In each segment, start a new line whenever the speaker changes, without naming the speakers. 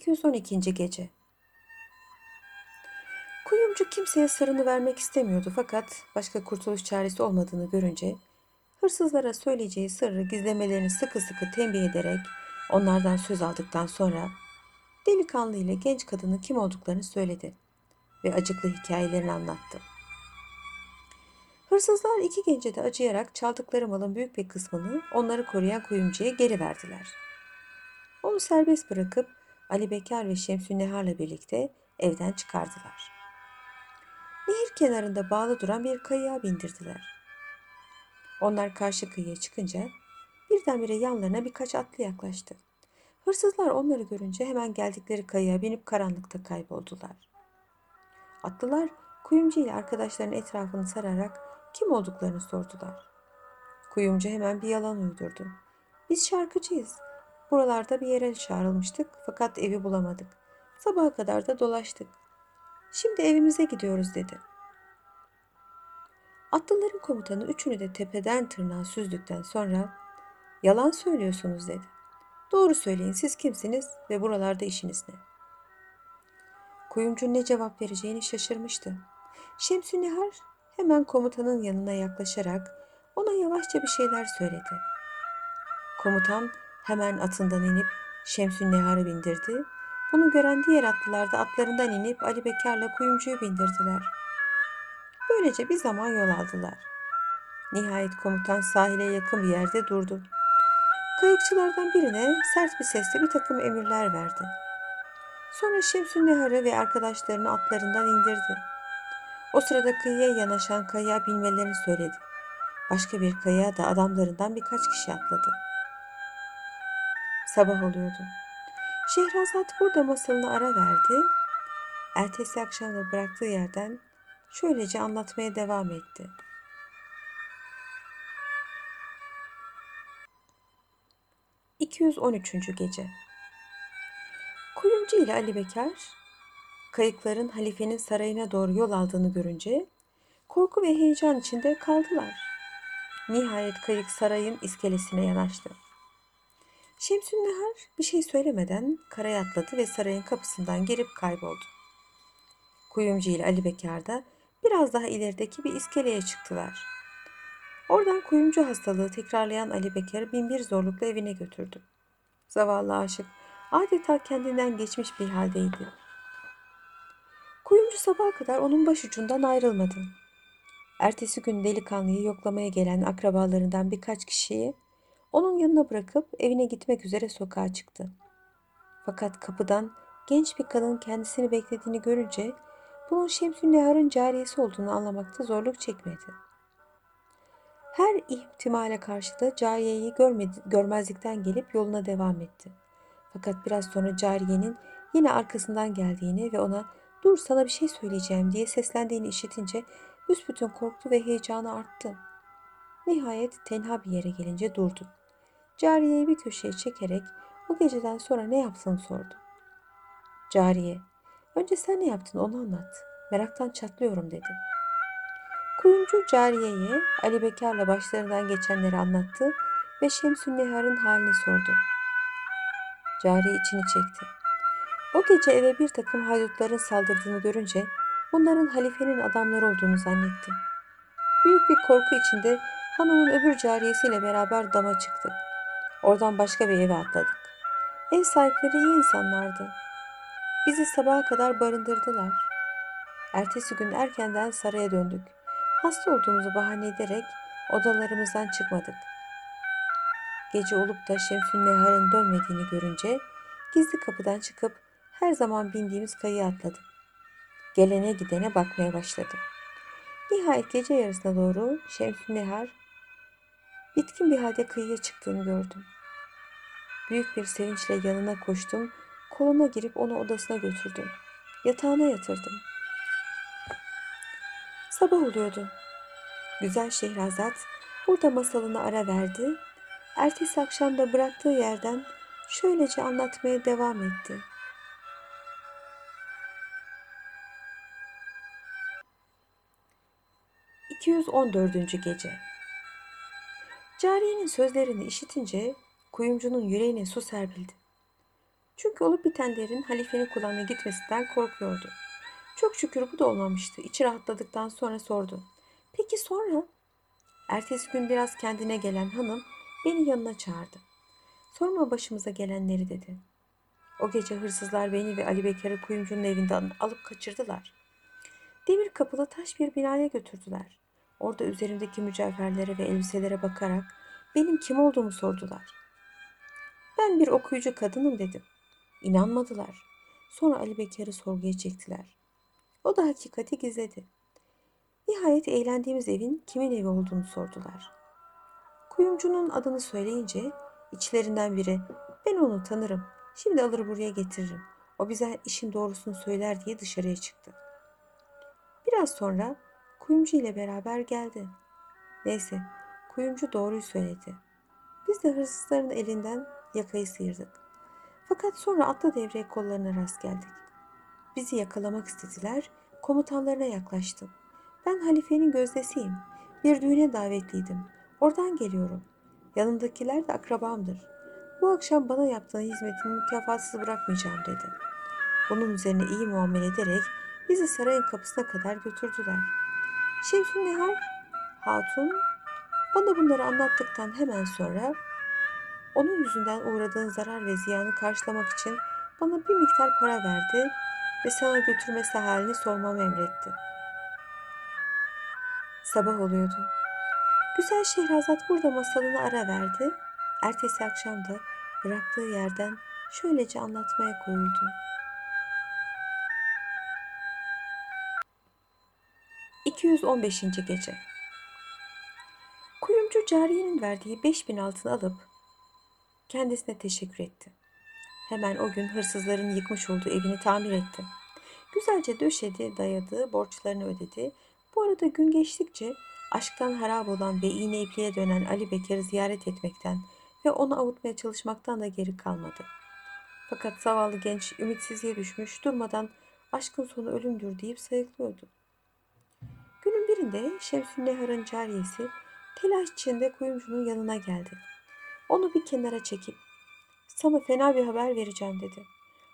212. Gece Kuyumcu kimseye sırrını vermek istemiyordu fakat başka kurtuluş çaresi olmadığını görünce hırsızlara söyleyeceği sırrı gizlemelerini sıkı sıkı tembih ederek onlardan söz aldıktan sonra delikanlı ile genç kadının kim olduklarını söyledi ve acıklı hikayelerini anlattı. Hırsızlar iki gence de acıyarak çaldıkları malın büyük bir kısmını onları koruyan kuyumcuya geri verdiler. Onu serbest bırakıp Ali Bekar ve Şemsü Nehar'la birlikte evden çıkardılar. Nehir kenarında bağlı duran bir kayığa bindirdiler. Onlar karşı kıyıya çıkınca birdenbire yanlarına birkaç atlı yaklaştı. Hırsızlar onları görünce hemen geldikleri kayığa binip karanlıkta kayboldular. Atlılar kuyumcu ile arkadaşlarının etrafını sararak kim olduklarını sordular. Kuyumcu hemen bir yalan uydurdu. Biz şarkıcıyız. Buralarda bir yere çağrılmıştık fakat evi bulamadık. Sabaha kadar da dolaştık. Şimdi evimize gidiyoruz dedi. Atlıların komutanı üçünü de tepeden tırnağa süzdükten sonra yalan söylüyorsunuz dedi. Doğru söyleyin siz kimsiniz ve buralarda işiniz ne? Kuyumcu ne cevap vereceğini şaşırmıştı. Şemsü Nihar hemen komutanın yanına yaklaşarak ona yavaşça bir şeyler söyledi. Komutan hemen atından inip Şemsü Nihar'ı bindirdi. Bunu gören diğer atlılar da atlarından inip Ali Bekar'la kuyumcuyu bindirdiler. Böylece bir zaman yol aldılar. Nihayet komutan sahile yakın bir yerde durdu. Kayıkçılardan birine sert bir sesle bir takım emirler verdi. Sonra Şemsü Nihar'ı ve arkadaşlarını atlarından indirdi. O sırada kıyıya yanaşan kayığa binmelerini söyledi. Başka bir kayığa da adamlarından birkaç kişi atladı. Sabah oluyordu. Şehrazat burada masalını ara verdi. Ertesi akşam da bıraktığı yerden şöylece anlatmaya devam etti. ...213. Gece Kuyumcu ile Ali Bekar... ...kayıkların halifenin sarayına doğru yol aldığını görünce... ...korku ve heyecan içinde kaldılar. Nihayet kayık sarayın iskelesine yanaştı. Şemsün Nehar bir şey söylemeden karaya atladı ve sarayın kapısından girip kayboldu. Kuyumcu ile Ali Bekar da biraz daha ilerideki bir iskeleye çıktılar. Oradan kuyumcu hastalığı tekrarlayan Ali Bekar'ı binbir zorlukla evine götürdü. Zavallı aşık adeta kendinden geçmiş bir haldeydi. Kuyumcu sabaha kadar onun başucundan ayrılmadı. Ertesi gün delikanlıyı yoklamaya gelen akrabalarından birkaç kişiyi onun yanına bırakıp evine gitmek üzere sokağa çıktı. Fakat kapıdan genç bir kadın kendisini beklediğini görünce bunun Şemsün Nehar'ın cariyesi olduğunu anlamakta zorluk çekmedi. Her ihtimale karşı da cariyeyi görmedi, görmezlikten gelip yoluna devam etti. Fakat biraz sonra cariyenin yine arkasından geldiğini ve ona dur sana bir şey söyleyeceğim diye seslendiğini işitince büsbütün korktu ve heyecanı arttı. Nihayet tenha bir yere gelince durdu. Cariyeyi bir köşeye çekerek o geceden sonra ne yaptığını sordu. Cariye, önce sen ne yaptın onu anlat. Meraktan çatlıyorum dedi. Kuyumcu cariyeye Ali Bekar'la başlarından geçenleri anlattı ve Şemsün Nehar'ın halini sordu. Cariye içini çekti. O gece eve bir takım haydutların saldırdığını görünce bunların halifenin adamları olduğunu zannetti. Büyük bir korku içinde hanımın öbür cariyesiyle beraber dama çıktık. Oradan başka bir eve atladık. Ev sahipleri iyi insanlardı. Bizi sabaha kadar barındırdılar. Ertesi gün erkenden saraya döndük. Hasta olduğumuzu bahane ederek odalarımızdan çıkmadık. Gece olup da Şemsün Nehar'ın dönmediğini görünce gizli kapıdan çıkıp her zaman bindiğimiz kayığa atladık. Gelene gidene bakmaya başladım. Nihayet gece yarısına doğru Şemsün Nehar bitkin bir halde kıyıya çıktığını gördüm. Büyük bir sevinçle yanına koştum, koluna girip onu odasına götürdüm. Yatağına yatırdım. Sabah oluyordu. Güzel Şehrazat burada masalını ara verdi. Ertesi akşam da bıraktığı yerden şöylece anlatmaya devam etti. ...214. Gece Cariyenin sözlerini işitince kuyumcunun yüreğine su serpildi. Çünkü olup bitenlerin halifenin kulağına gitmesinden korkuyordu. Çok şükür bu da olmamıştı. İçi rahatladıktan sonra sordu. Peki sonra? Ertesi gün biraz kendine gelen hanım beni yanına çağırdı. Sorma başımıza gelenleri dedi. O gece hırsızlar beni ve Ali Bekar'ı kuyumcunun evinden alıp kaçırdılar. Demir kapılı taş bir binaya götürdüler. Orada üzerimdeki mücevherlere ve elbiselere bakarak benim kim olduğumu sordular. Ben bir okuyucu kadınım dedim. İnanmadılar. Sonra Ali Bekar'ı sorguya çektiler. O da hakikati gizledi. Nihayet eğlendiğimiz evin kimin evi olduğunu sordular. Kuyumcunun adını söyleyince içlerinden biri ben onu tanırım. Şimdi alır buraya getiririm. O bize işin doğrusunu söyler diye dışarıya çıktı. Biraz sonra kuyumcu ile beraber geldi. Neyse kuyumcu doğruyu söyledi. Biz de hırsızların elinden yakayı sıyırdık. Fakat sonra atlı devreye kollarına rast geldik. Bizi yakalamak istediler. Komutanlarına yaklaştım. Ben halifenin gözdesiyim. Bir düğüne davetliydim. Oradan geliyorum. Yanımdakiler de akrabamdır. Bu akşam bana yaptığın hizmetini mükafatsız bırakmayacağım dedi. Bunun üzerine iyi muamele ederek bizi sarayın kapısına kadar götürdüler. Şemsün Nehar Hatun bana bunları anlattıktan hemen sonra onun yüzünden uğradığın zarar ve ziyanı karşılamak için bana bir miktar para verdi ve sana götürmesi halini sormamı emretti. Sabah oluyordu. Güzel Şehrazat burada masalını ara verdi. Ertesi akşam da bıraktığı yerden şöylece anlatmaya koyuldu. ...215. Gece Kuyumcu cariyenin verdiği 5000 altın alıp kendisine teşekkür etti. Hemen o gün hırsızların yıkmış olduğu evini tamir etti. Güzelce döşedi, dayadı, borçlarını ödedi. Bu arada gün geçtikçe aşktan harap olan ve iğne ipliğe dönen Ali Bekir'i ziyaret etmekten ve onu avutmaya çalışmaktan da geri kalmadı. Fakat zavallı genç ümitsizliğe düşmüş, durmadan aşkın sonu ölümdür deyip sayıklıyordu. Birinde Şemsün Nehar'ın cariyesi telaş içinde kuyumcunun yanına geldi. Onu bir kenara çekip sana fena bir haber vereceğim dedi.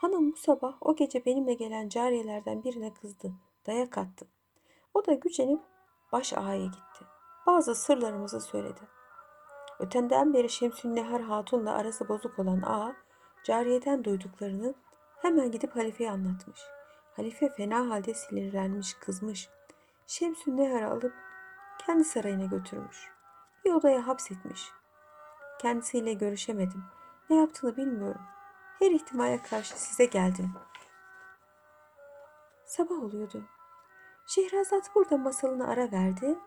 Hanım bu sabah o gece benimle gelen cariyelerden birine kızdı. Dayak attı. O da gücenip baş ağaya gitti. Bazı sırlarımızı söyledi. Ötenden beri Şemsün Nehar Hatun'la arası bozuk olan ağa, cariyeden duyduklarını hemen gidip halifeye anlatmış. Halife fena halde sinirlenmiş, kızmış. Şemsün Nehar'ı alıp kendi sarayına götürmüş. Bir odaya hapsetmiş. Kendisiyle görüşemedim. Ne yaptığını bilmiyorum. Her ihtimale karşı size geldim. Sabah oluyordu. Şehrazat burada masalını ara verdi.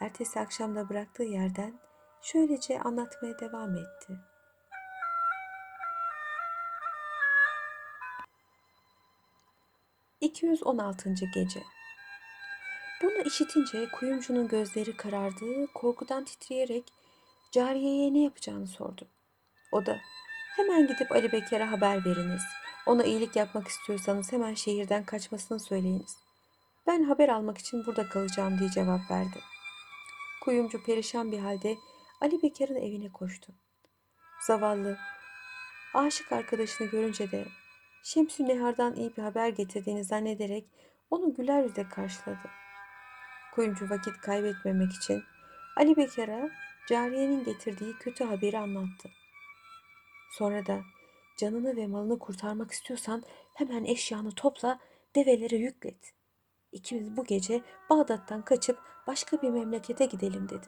Ertesi akşamda bıraktığı yerden şöylece anlatmaya devam etti. ...216. Gece Bunu işitince kuyumcunun gözleri karardı, korkudan titreyerek cariyeye ne yapacağını sordu. O da hemen gidip Ali Bekir'e haber veriniz. Ona iyilik yapmak istiyorsanız hemen şehirden kaçmasını söyleyiniz. Ben haber almak için burada kalacağım diye cevap verdi. Kuyumcu perişan bir halde Ali Bekir'in evine koştu. Zavallı, aşık arkadaşını görünce de Şemsü Nehar'dan iyi bir haber getirdiğini zannederek onu güler yüzle karşıladı. Kuyumcu vakit kaybetmemek için Ali Bekir'e cariyenin getirdiği kötü haberi anlattı. Sonra da canını ve malını kurtarmak istiyorsan hemen eşyanı topla, develere yüklet. İkimiz bu gece Bağdat'tan kaçıp başka bir memlekete gidelim dedi.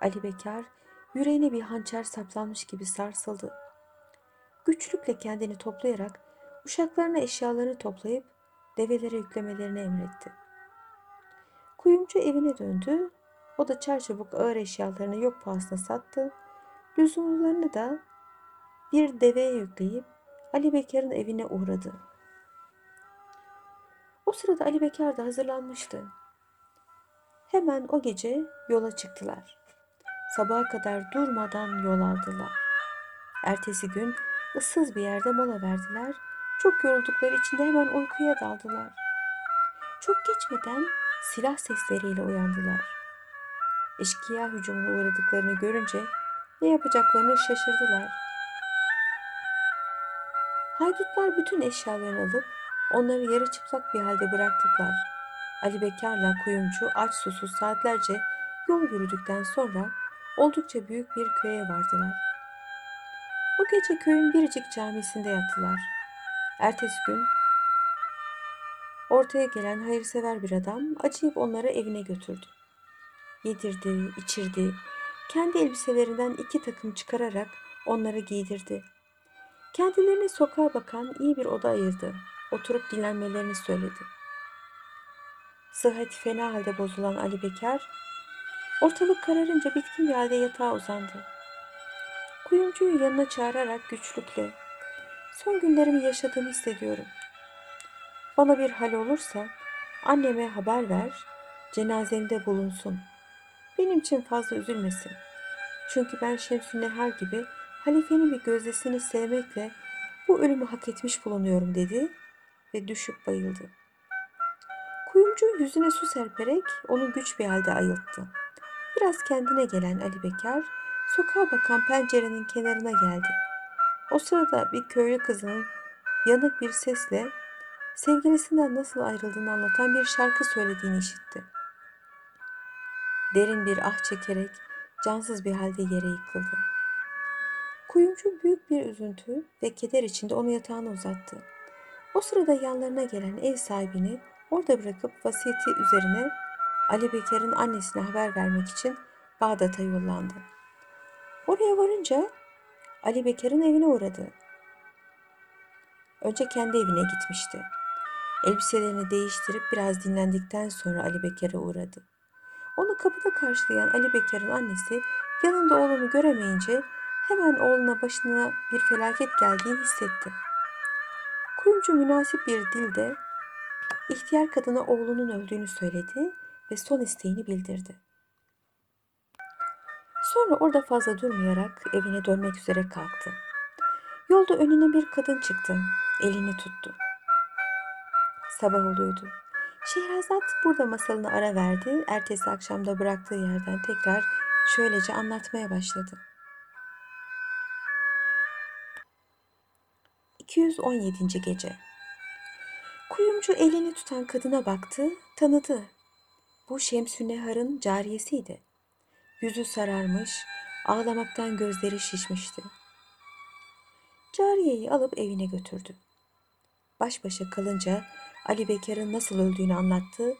Ali Bekar yüreğine bir hançer saplanmış gibi sarsıldı. Güçlükle kendini toplayarak uşaklarına eşyalarını toplayıp develere yüklemelerini emretti. Kuyumcu evine döndü. O da çarçabuk ağır eşyalarını yok pahasına sattı. Lüzumlularını da bir deveye yükleyip Ali Bekar'ın evine uğradı. O sırada Ali Bekar da hazırlanmıştı. Hemen o gece yola çıktılar. Sabaha kadar durmadan yol aldılar. Ertesi gün ıssız bir yerde mola verdiler. Çok yoruldukları için de hemen uykuya daldılar. Çok geçmeden silah sesleriyle uyandılar. Eşkıya hücumuna uğradıklarını görünce ne yapacaklarını şaşırdılar. Haydutlar bütün eşyalarını alıp onları yarı çıplak bir halde bıraktılar. Ali Bekar'la kuyumcu aç susuz saatlerce yol yürüdükten sonra oldukça büyük bir köye vardılar. O gece köyün biricik camisinde yattılar. Ertesi gün ortaya gelen hayırsever bir adam acıyıp onları evine götürdü. Yedirdi, içirdi, kendi elbiselerinden iki takım çıkararak onları giydirdi. Kendilerine sokağa bakan iyi bir oda ayırdı. Oturup dinlenmelerini söyledi. Sıhhati fena halde bozulan Ali Bekar, ortalık kararınca bitkin bir halde yatağa uzandı. Kuyumcuyu yanına çağırarak güçlükle, son günlerimi yaşadığımı hissediyorum. Bana bir hal olursa anneme haber ver, cenazemde bulunsun. Benim için fazla üzülmesin. Çünkü ben Şemsü Nehar gibi halifenin bir gözdesini sevmekle bu ölümü hak etmiş bulunuyorum dedi ve düşüp bayıldı. Kuyumcu yüzüne su serperek onu güç bir halde ayılttı. Biraz kendine gelen Ali Bekar sokağa bakan pencerenin kenarına geldi. O sırada bir köylü kızının yanık bir sesle sevgilisinden nasıl ayrıldığını anlatan bir şarkı söylediğini işitti. Derin bir ah çekerek cansız bir halde yere yıkıldı. Kuyumcu büyük bir üzüntü ve keder içinde onu yatağına uzattı. O sırada yanlarına gelen ev sahibini orada bırakıp vasiyeti üzerine Ali Bekar'ın annesine haber vermek için Bağdat'a yollandı. Oraya varınca Ali Bekar'ın evine uğradı. Önce kendi evine gitmişti. Elbiselerini değiştirip biraz dinlendikten sonra Ali Bekar'a uğradı. Onu kapıda karşılayan Ali Bekar'ın annesi yanında oğlunu göremeyince hemen oğluna başına bir felaket geldiğini hissetti. Kuyumcu münasip bir dilde ihtiyar kadına oğlunun öldüğünü söyledi ve son isteğini bildirdi. Sonra orada fazla durmayarak evine dönmek üzere kalktı. Yolda önüne bir kadın çıktı. Elini tuttu. Sabah oluyordu. Şehrazat burada masalını ara verdi. Ertesi akşamda bıraktığı yerden tekrar şöylece anlatmaya başladı. 217. gece. Kuyumcu elini tutan kadına baktı, tanıdı. Bu Şemsü Nehar'ın cariyesiydi. Yüzü sararmış, ağlamaktan gözleri şişmişti. Cariyeyi alıp evine götürdü. Baş başa kalınca Ali Bekar'ın nasıl öldüğünü anlattı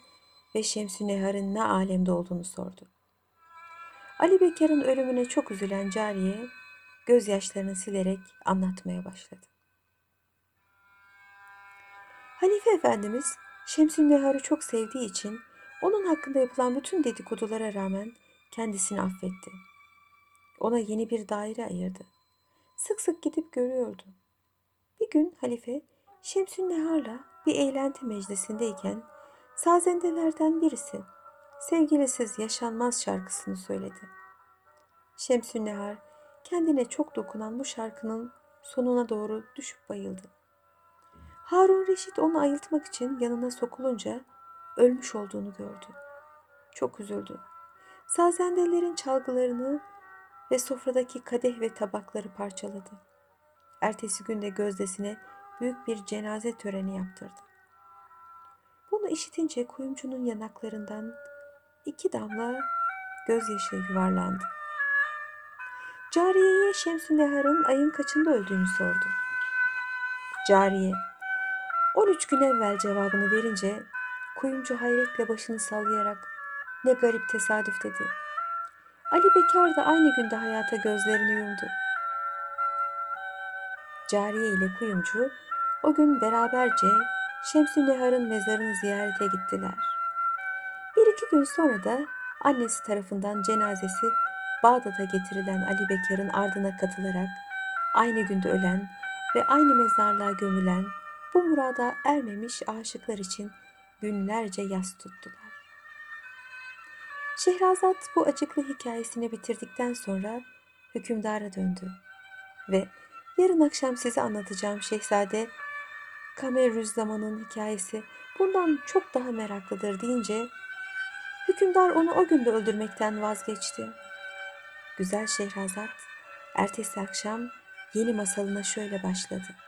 ve Şemsü Nehar'ın ne alemde olduğunu sordu. Ali Bekar'ın ölümüne çok üzülen cariye gözyaşlarını silerek anlatmaya başladı. Halife Efendimiz Şemsü Nehar'ı çok sevdiği için onun hakkında yapılan bütün dedikodulara rağmen kendisini affetti. Ona yeni bir daire ayırdı. Sık sık gidip görüyordu. Bir gün halife Şemsü Nehar'la bir eğlenti meclisindeyken sazendelerden birisi sevgilisiz yaşanmaz şarkısını söyledi. Şemsü Nehar kendine çok dokunan bu şarkının sonuna doğru düşüp bayıldı. Harun Reşit onu ayıltmak için yanına sokulunca ölmüş olduğunu gördü. Çok üzüldü. Sazendelerin çalgılarını ve sofradaki kadeh ve tabakları parçaladı. Ertesi günde gözdesine büyük bir cenaze töreni yaptırdı. Bunu işitince kuyumcunun yanaklarından iki damla gözyaşı yuvarlandı. Cariyeye Şemsü Nehar'ın ayın kaçında öldüğünü sordu. Cariye, 13 gün evvel cevabını verince kuyumcu hayretle başını sallayarak ne garip tesadüf dedi. Ali Bekar da aynı günde hayata gözlerini yumdu. Cariye ile kuyumcu o gün beraberce Şemsü Nehar'ın mezarını ziyarete gittiler. Bir iki gün sonra da annesi tarafından cenazesi Bağdat'a getirilen Ali Bekar'ın ardına katılarak aynı günde ölen ve aynı mezarlığa gömülen bu murada ermemiş aşıklar için günlerce yas tuttular. Şehrazat bu acıklı hikayesini bitirdikten sonra hükümdara döndü ve yarın akşam size anlatacağım Şehzade Kamerüzzaman'ın hikayesi bundan çok daha meraklıdır deyince hükümdar onu o günde öldürmekten vazgeçti. Güzel Şehrazat ertesi akşam yeni masalına şöyle başladı.